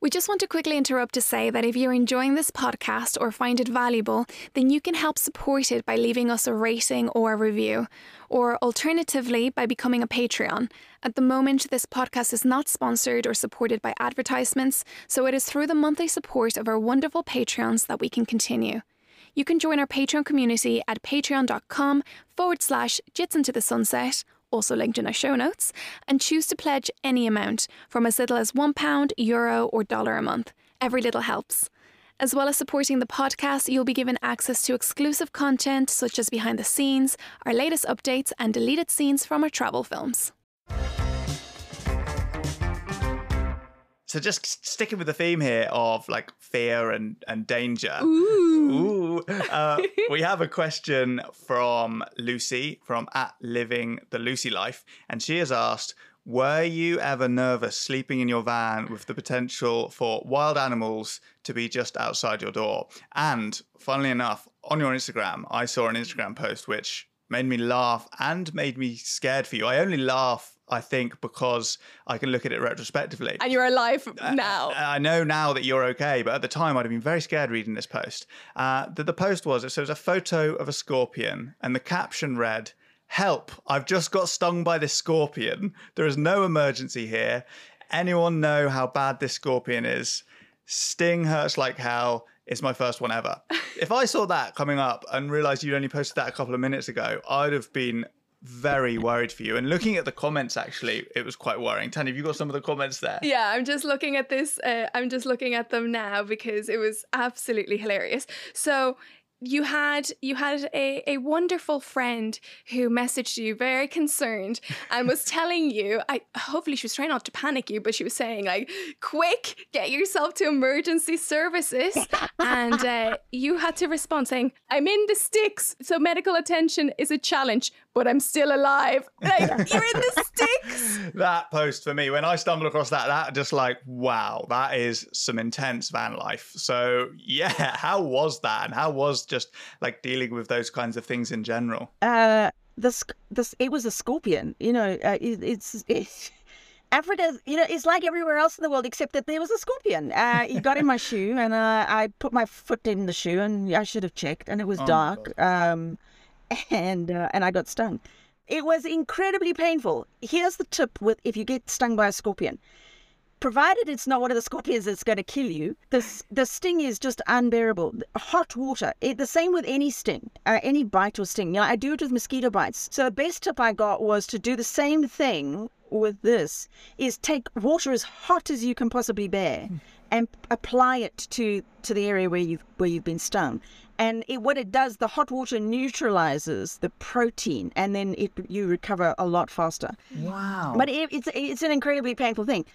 We just want to quickly interrupt to say that if you're enjoying this podcast or find it valuable, then you can help support it by leaving us a rating or a review, or alternatively by becoming a Patreon. At the moment, this podcast is not sponsored or supported by advertisements, so it is through the monthly support of our wonderful Patreons that we can continue. You can join our Patreon community at patreon.com forward slash jits into the sunset also linked in our show notes, and choose to pledge any amount from as little as £1, euro, or dollar a month. Every little helps. As well as supporting the podcast, you'll be given access to exclusive content such as behind the scenes, our latest updates, and deleted scenes from our travel films. So just sticking with the theme here of like fear and and danger. Ooh. Ooh. Uh, [LAUGHS] we have a question from Lucy from at Living the Lucy Life, and she has asked. Were you ever nervous sleeping in your van with the potential for wild animals to be just outside your door? And funnily enough, on your Instagram, I saw an Instagram post which made me laugh and made me scared for you. I only laugh I think because I can look at it retrospectively. And you're alive Uh, now. I know now that you're okay, but at the time I'd have been very scared reading this post. Uh, the, the post was it was a photo of a scorpion, and the caption read, "Help! I've just got stung by this scorpion. There is no emergency here. Anyone know how bad this scorpion is? Sting hurts like hell." It's my first one ever. [LAUGHS] if I saw that coming up and realized you'd only posted that a couple of minutes ago, I'd have been very worried for you. And looking at the comments, actually, it was quite worrying. Tanya, have you got some of the comments there? Yeah, I'm just looking at this. Uh, I'm just looking at them now because it was absolutely hilarious. So you had you had a, a wonderful friend who messaged you very concerned and was telling you I hopefully she was trying not to panic you but she was saying like quick get yourself to emergency services. And uh, you had to respond saying I'm in the sticks. So medical attention is a challenge but I'm still alive. Like [LAUGHS] you're in the sticks. That post for me when i stumbled across that that just like wow that is some intense van life. So yeah [LAUGHS] how was that? And how was just like dealing with those kinds of things in general? Uh this this it was a scorpion you know uh, it, it's it's Africa, you know, it's like everywhere else in the world, except that there was a scorpion. Uh, he got in my shoe, and uh, I put my foot in the shoe, and I should have checked, and it was Oh, dark, um, [LAUGHS] and uh, and I got stung. It was incredibly painful. Here's the tip: with if you get stung by a scorpion, provided it's not one of the scorpions that's going to kill you, the, the sting is just unbearable. Hot water, it, the same with any sting, uh, any bite or sting. You know, I do it with mosquito bites. So the best tip I got was to do the same thing with this, is take water as hot as you can possibly bear and apply it to, to the area where you've, where you've been stung. And it, what it does, the hot water neutralizes the protein and then it, you recover a lot faster. wow But it, it's it's an incredibly painful thing.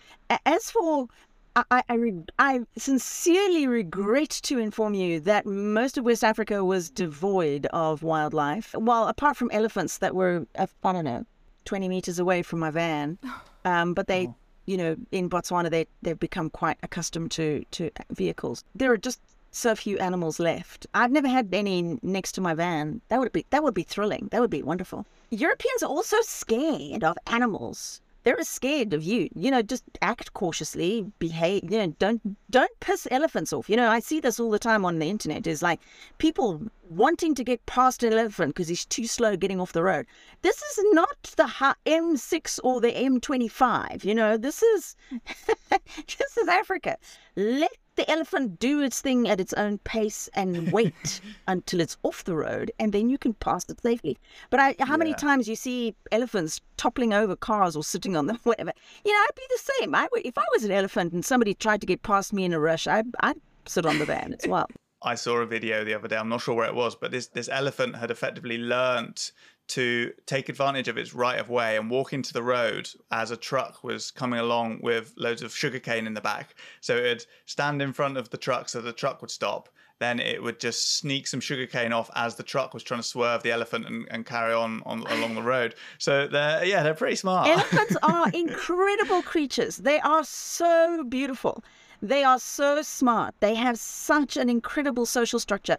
As for I, I, I sincerely regret to inform you that most of West Africa was devoid of wildlife. Well, apart from elephants that were, uh, I don't know, 20 meters away from my van. [SIGHS] Um, but they, you know, in Botswana, they, they've become quite accustomed to, to vehicles. There are just so few animals left. I've never had any next to my van. That would be that would be thrilling. That would be wonderful. Europeans are also scared of animals. They're scared of you. You know, just act cautiously, behave. You know, don't don't piss elephants off. You know, I see this all the time on the internet. Is like people wanting to get past an elephant because he's too slow getting off the road. This is not the M6 or the M25. You know, this is [LAUGHS] this is Africa. Let the elephant do its thing at its own pace and [LAUGHS] wait until it's off the road, and then you can pass it safely. But I, how many times you see elephants toppling over cars or sitting on them, [LAUGHS] whatever? You know, I'd be the same. I would, if I was an elephant and somebody tried to get past me in a rush, I, I'd sit on the van as well. [LAUGHS] I saw a video the other day. I'm not sure where it was, but this this elephant had effectively learnt to take advantage of its right of way and walk into the road as a truck was coming along with loads of sugarcane in the back. So it'd stand in front of the truck so the truck would stop. Then it would just sneak some sugarcane off as the truck was trying to swerve the elephant and, and carry on, on along the road. So they're yeah, they're pretty smart. Elephants [LAUGHS] are incredible creatures. They are so beautiful. They are so smart. They have such an incredible social structure.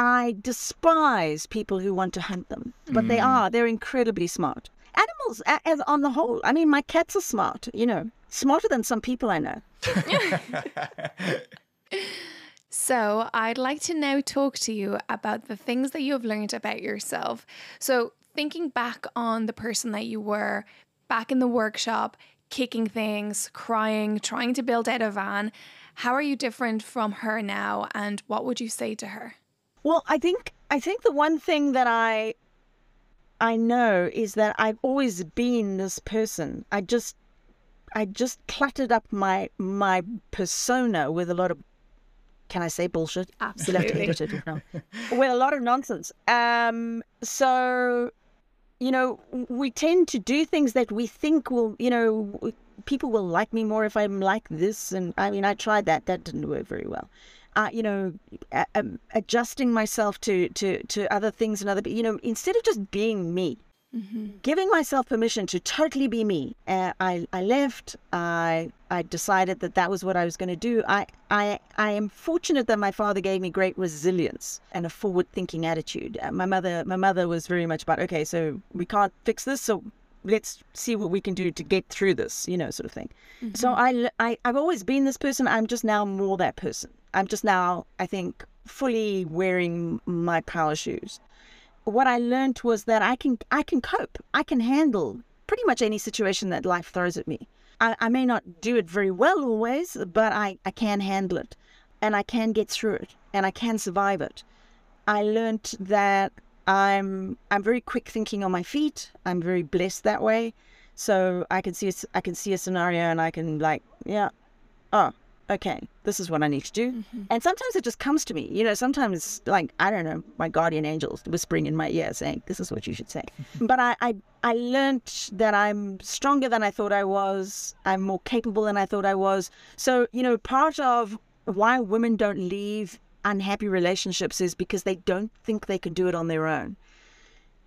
I despise people who want to hunt them, but they hmm. are. They're incredibly smart. Animals, as on the whole. I mean, my cats are smart. You know, smarter than some people I know. [LAUGHS] So, I'd like to now talk to you about the things that you have learned about yourself. So, thinking back on the person that you were back in the workshop, kicking things, crying, trying to build out a van, how are you different from her now and what would you say to her? Well, I think I think the one thing that I I know is that I've always been this person. I just I just cluttered up my my persona with a lot of can I say bullshit? Absolutely. Edit it, no. with a lot of nonsense. Um, so, you know, we tend to do things that we think will, you know, people will like me more if I'm like this. And I mean, I tried that. That didn't work very well. Uh, you know, uh, um, adjusting myself to, to, to other things and other, people, you know, instead of just being me, Mm-hmm. Giving myself permission to totally be me. Uh, I, I left. I I decided that that was what I was going to do. I, I I am fortunate that my father gave me great resilience and a forward-thinking attitude. Uh, my mother my mother was very much about okay, so we can't fix this, so let's see what we can do to get through this, you know, sort of thing. Mm-hmm. So I, I I've always been this person. I'm just now more that person. I'm just now I think fully wearing my power shoes what I learned was that I can I can cope. I can handle pretty much any situation that life throws at me. I, I may not do it very well always, but I, I can handle it and I can get through it and I can survive it. I learned that I'm I'm very quick thinking on my feet. I'm very blessed that way. So I can see a, I can see a scenario and I can like, yeah, oh, okay, this is what I need to do. Mm-hmm. And sometimes it just comes to me. You know, sometimes like, I don't know, my guardian angels whispering in my ear saying, this is what you should say. [LAUGHS] but I, I, I learned that I'm stronger than I thought I was. I'm more capable than I thought I was. So, you know, part of why women don't leave unhappy relationships is because they don't think they can do it on their own.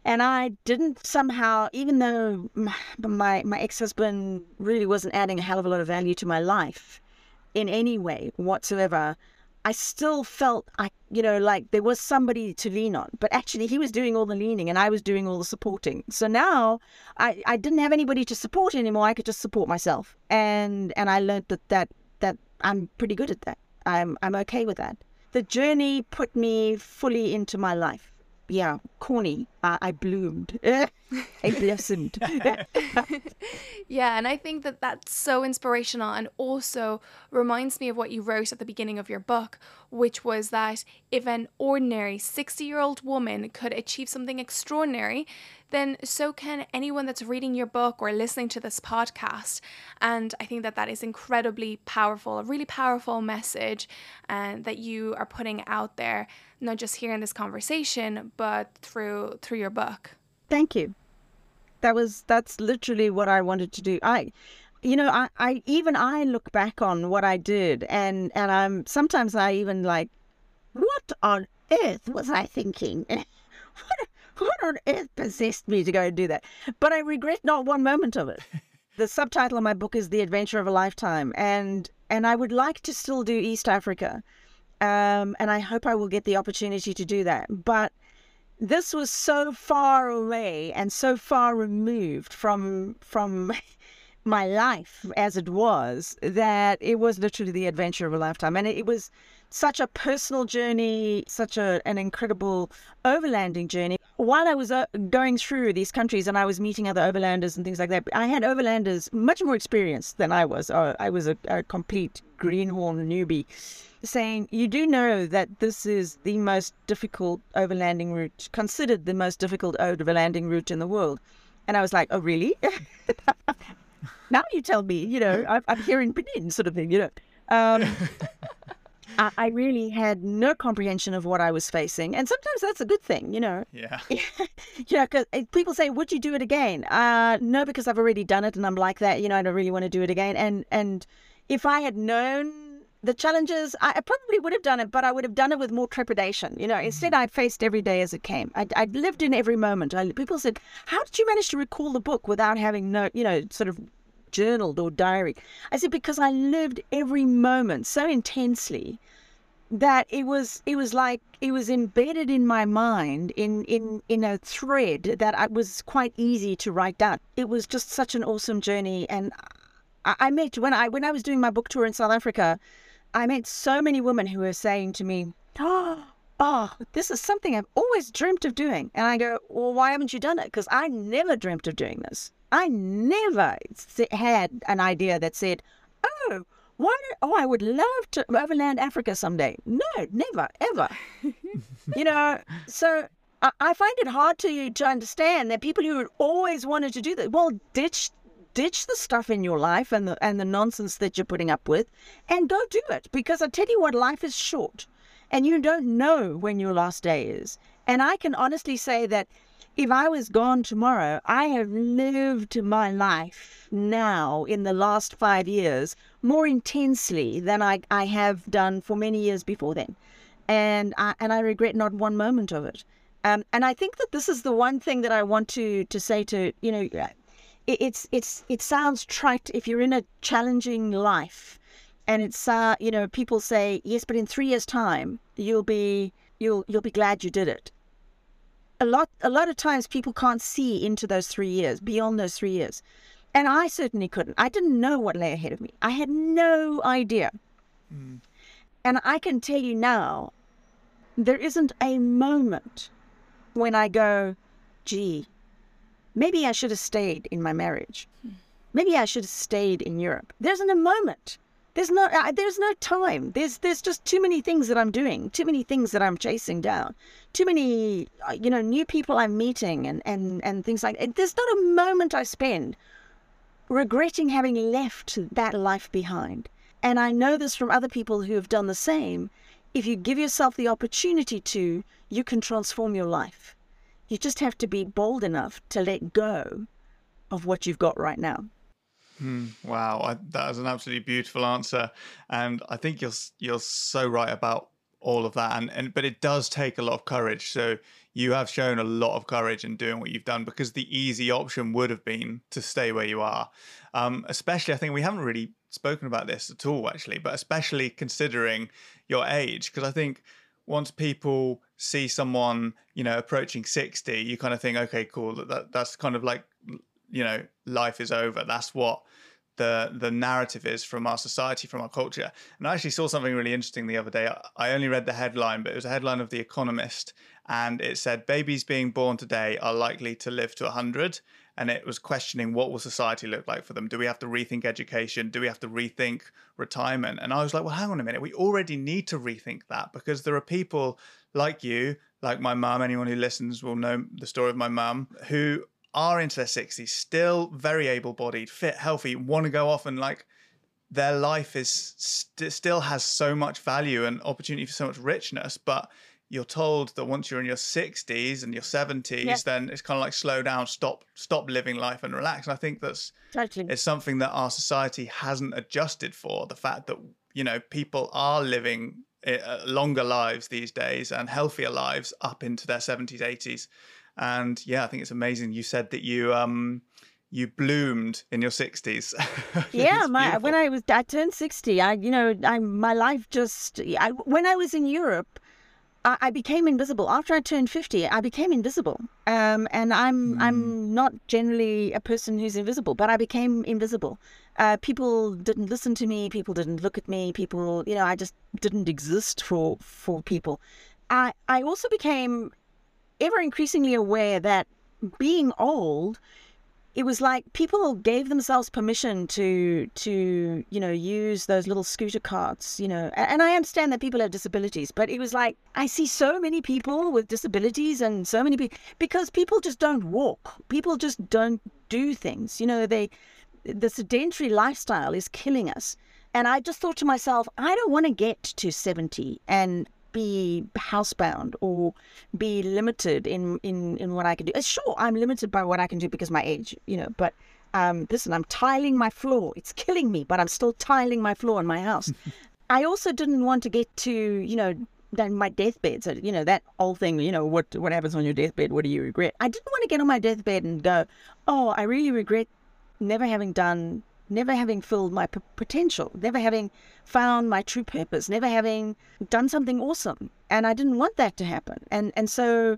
And I didn't somehow, even though my, my ex husband really wasn't adding a hell of a lot of value to my life, in any way whatsoever, I still felt I, you know, like there was somebody to lean on. But actually, he was doing all the leaning and I was doing all the supporting. So now I, I didn't have anybody to support anymore. I could just support myself, and and I learned that that that I'm pretty good at that. I'm I'm okay with that. The journey put me fully into my life yeah, corny. I bloomed. [LAUGHS] I blossomed. [LAUGHS] yeah, and I think that that's so inspirational and also reminds me of what you wrote at the beginning of your book, which was that if an ordinary 60 year old woman could achieve something extraordinary, then so can anyone that's reading your book or listening to this podcast. And I think that that is incredibly powerful, a really powerful message uh, that you are putting out there, not just here in this conversation, but through through your book. Thank you. That was that's literally what I wanted to do. I you know, I, I even I look back on what I did and and I'm sometimes I even like what on earth was I thinking? [LAUGHS] what what on earth possessed me to go and do that? But I regret not one moment of it. [LAUGHS] the subtitle of my book is The Adventure of a Lifetime, and and I would like to still do East Africa, um, and I hope I will get the opportunity to do that. But this was so far away and so far removed from from [LAUGHS] my life as it was that it was literally the adventure of a lifetime, and it, it was such a personal journey, such a, an incredible overlanding journey. While I was uh, going through these countries and I was meeting other overlanders and things like that, I had overlanders much more experienced than I was. Uh, I was a, a complete greenhorn newbie saying, You do know that this is the most difficult overlanding route, considered the most difficult overlanding route in the world. And I was like, Oh, really? [LAUGHS] now you tell me, you know, I'm, I'm here in Benin, sort of thing, you know. Um, [LAUGHS] I, I, really had no comprehension of what I was facing, and sometimes that's a good thing, you know. Yeah. [LAUGHS] yeah, because eh, people say, "Would you do it again?" Uh, no, because I've already done it, and I'm like that. You know, I don't really want to do it again. And and if I had known the challenges, I, I probably would have done it, but I would have done it with more trepidation. You know, instead mm-hmm. I faced every day as it came. I, I lived in every moment. I, people said, "How did you manage to recall the book without having no, you know, sort of journaled or diary. I said, because I lived every moment so intensely that it was it was like it was embedded in my mind in in in a thread that I was quite easy to write down. It was just such an awesome journey and I, I met when I when I was doing my book tour in South Africa, I met so many women who were saying to me, "Oh, oh, this is something I've always dreamt of doing." And I go, "Well, why haven't you done it? Because I never dreamt of doing this. I never had an idea that said, oh." Why? Oh, I would love to overland Africa someday. No, never, ever. [LAUGHS] you know, so I, I find it hard to to understand that people who always wanted to do that, well, ditch ditch the stuff in your life and the and the nonsense that you're putting up with, and go do it. Because I tell you what, life is short, and you don't know when your last day is. And I can honestly say that if I was gone tomorrow, I have lived my life now in the last five years more intensely than I, I have done for many years before then. And I, and I regret not one moment of it. Um, and I think that this is the one thing that I want to, to say to, you know, it, it's, it's, it sounds trite if you're in a challenging life and it's, uh, you know, people say, yes, but in three years time, you'll be, you'll, you'll be glad you did it a lot a lot of times people can't see into those three years beyond those three years. And i certainly couldn't. I didn't know what lay ahead of me. I had no idea. Mm. and i can tell you now there isn't a moment when i go gee maybe i should have stayed in my marriage. Maybe i should have stayed in europe. There isn't a moment there's no uh, there's no time. There's there's just too many things that i'm doing too many things that i'm chasing down too many uh, you know new people i'm meeting and and and things like that. there's not a moment i spend regretting having left that life behind. And i know this from other people who have done the same. If you give yourself the opportunity to you can transform your life. You just have to be bold enough to let go of what you've got right now Mm, wow, I, that is an absolutely beautiful answer, and I think you're you're so right about all of that. And and but it does take a lot of courage. So you have shown a lot of courage in doing what you've done because the easy option would have been to stay where you are. Um, especially, I think we haven't really spoken about this at all, actually, but especially considering your age, because I think once people see someone you know approaching 60 you kind of think okay cool that, that's kind of like you know life is over. That's what the the narrative is from our society from our culture. And i actually saw something really interesting the other day. I only read the headline but it was a headline of the economist and it said babies being born today are likely to live to 100 and it was questioning what will society look like for them. Do we have to rethink education? Do we have to rethink retirement? And i was like well hang on a minute. We already need to rethink that because there are people like you like my mum. Anyone who listens will know the story of my mum who are into their 60s, still very able bodied, fit, healthy, want to go off and like their life is st- still has so much value and opportunity for so much richness. But you're told that once you're in your 60s and your 70s, yeah. then it's kind of like slow down, stop, stop living life and relax. And I think that's totally. it's something that our society hasn't adjusted for. The fact that you know people are living eh, longer lives these days and healthier lives up into their 70s, 80s. And yeah, I think it's amazing. You said that you um you bloomed in your 60s. [LAUGHS] yeah, my when I was I turned 60, I you know, I my life just I when I was in Europe, I, I became invisible. After I turned 50, I became invisible. Um and I'm mm. I'm not generally a person who's invisible, but I became invisible. Uh, people didn't listen to me, people didn't look at me, people, you know, I just didn't exist for for people. I I also became ever increasingly aware that being old it was like people gave themselves permission to to you know use those little scooter carts you know and i understand that people have disabilities but it was like i see so many people with disabilities and so many people because people just don't walk. People just don't do things you know they the sedentary lifestyle is killing us. And i just thought to myself i don't want to get to 70 and be housebound or be limited in, in, in what I can do. Uh, sure, I'm limited by what I can do because my age, you know, but um, listen, I'm tiling my floor. It's killing me, but I'm still tiling my floor in my house. [LAUGHS] I also didn't want to get to, you know, then my deathbed. So, you know, that old thing, you know, what what happens on your deathbed? What do you regret? I didn't want to get on my deathbed and go, oh, I really regret never having done never having filled my p- potential, never having found my true purpose, never having done something awesome. And I didn't want that to happen. And and so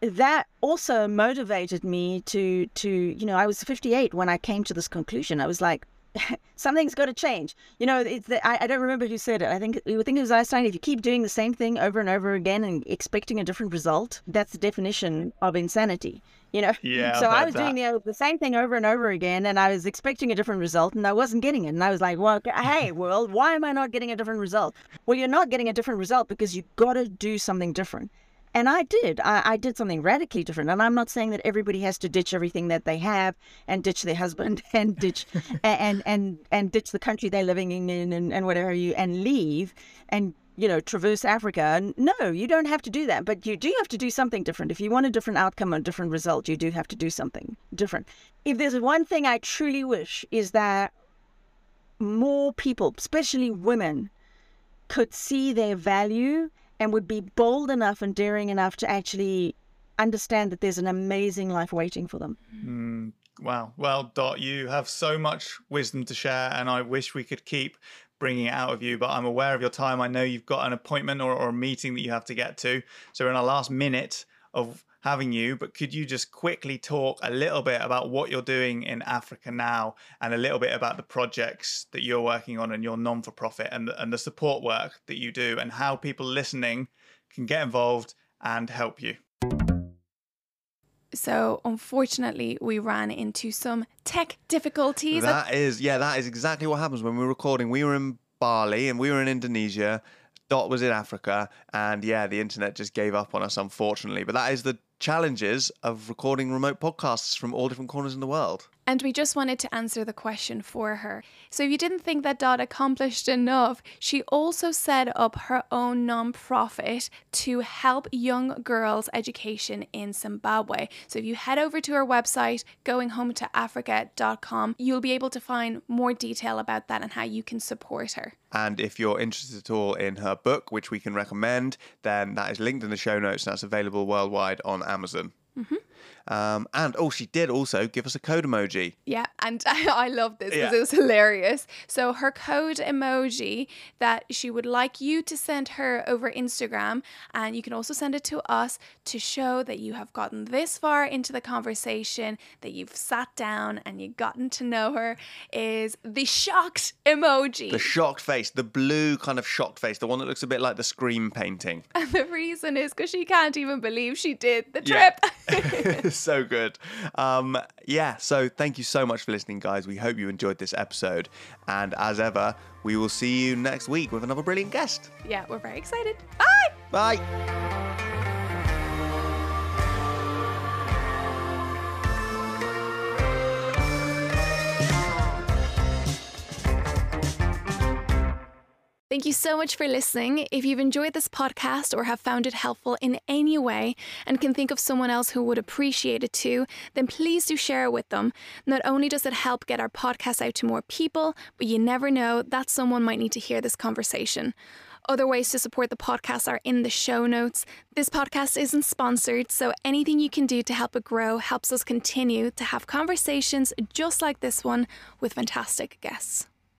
that also motivated me to to you know I was 58 when I came to this conclusion. I was like, [LAUGHS] something's got to change. You know, it's the, I, I don't remember who said it. I think I think it was Einstein. If you keep doing the same thing over and over again and expecting a different result, that's the definition of insanity. You know. [LAUGHS] Yeah. So I was that. doing the, the same thing over and over again, and I was expecting a different result, and I wasn't getting it. And I was like, "Well, hey, [LAUGHS] world, why am I not getting a different result?" Well, you're not getting a different result because you've got to do something different. And I did. I, I did something radically different. And I'm not saying that everybody has to ditch everything that they have and ditch their husband [LAUGHS] and ditch [LAUGHS] and and and ditch the country they're living in and, and whatever you and leave and you know traverse Africa. No, you don't have to do that. But you do have to do something different. If you want a different outcome or a different result, you do have to do something different. If there's one thing I truly wish is that more people, especially women, could see their value and would be bold enough and daring enough to actually understand that there's an amazing life waiting for them. Mm, wow. Well, Dot, you have so much wisdom to share, and I wish we could keep bringing it out of you, but I'm aware of your time. I know you've got an appointment or, or a meeting that you have to get to. So, in our last minute of having you, but could you just quickly talk a little bit about what you're doing in Africa now and a little bit about the projects that you're working on and your non for profit and, and the support work that you do and how people listening can get involved and help you? So, unfortunately, we ran into some tech difficulties. That is, yeah, that is exactly what happens when we're recording. We were in Bali and we were in Indonesia. Dot was in Africa, and yeah, the internet just gave up on us, unfortunately. But that is the challenges of recording remote podcasts from all different corners in the world. And we just wanted to answer the question for her. So if you didn't think that Dot accomplished enough, she also set up her own nonprofit to help young girls' education in Zimbabwe. So if you head over to her website, goinghometoafrica.com, you'll be able to find more detail about that and how you can support her. And if you're interested at all in her book, which we can recommend, then that is linked in the show notes and that's available worldwide on Amazon. Um, and oh, she did also give us a code emoji. Yeah, and [LAUGHS] I love this because Yeah. it was hilarious. So her code emoji that she would like you to send her over Instagram, and you can also send it to us to show that you have gotten this far into the conversation, that you've sat down and you've gotten to know her, is the shocked emoji. The shocked face, the blue kind of shocked face, the one that looks a bit like the scream painting. [LAUGHS] and the reason is because she can't even believe she did the Yeah. [LAUGHS] [LAUGHS] so good. Um, yeah, so thank you so much for listening, guys. We hope you enjoyed this episode. And as ever, we will see you next week with another brilliant guest. yeah, we're very excited. Bye. Bye. Thank you so much for listening. If you've enjoyed this podcast or have found it helpful in any way and can think of someone else who would appreciate it too, then please do share it with them. Not only does it help get our podcast out to more people, but you never know that someone might need to hear this conversation. Other ways to support the podcast are in the show notes. This podcast isn't sponsored, so anything you can do to help it grow helps us continue to have conversations just like this one with fantastic guests.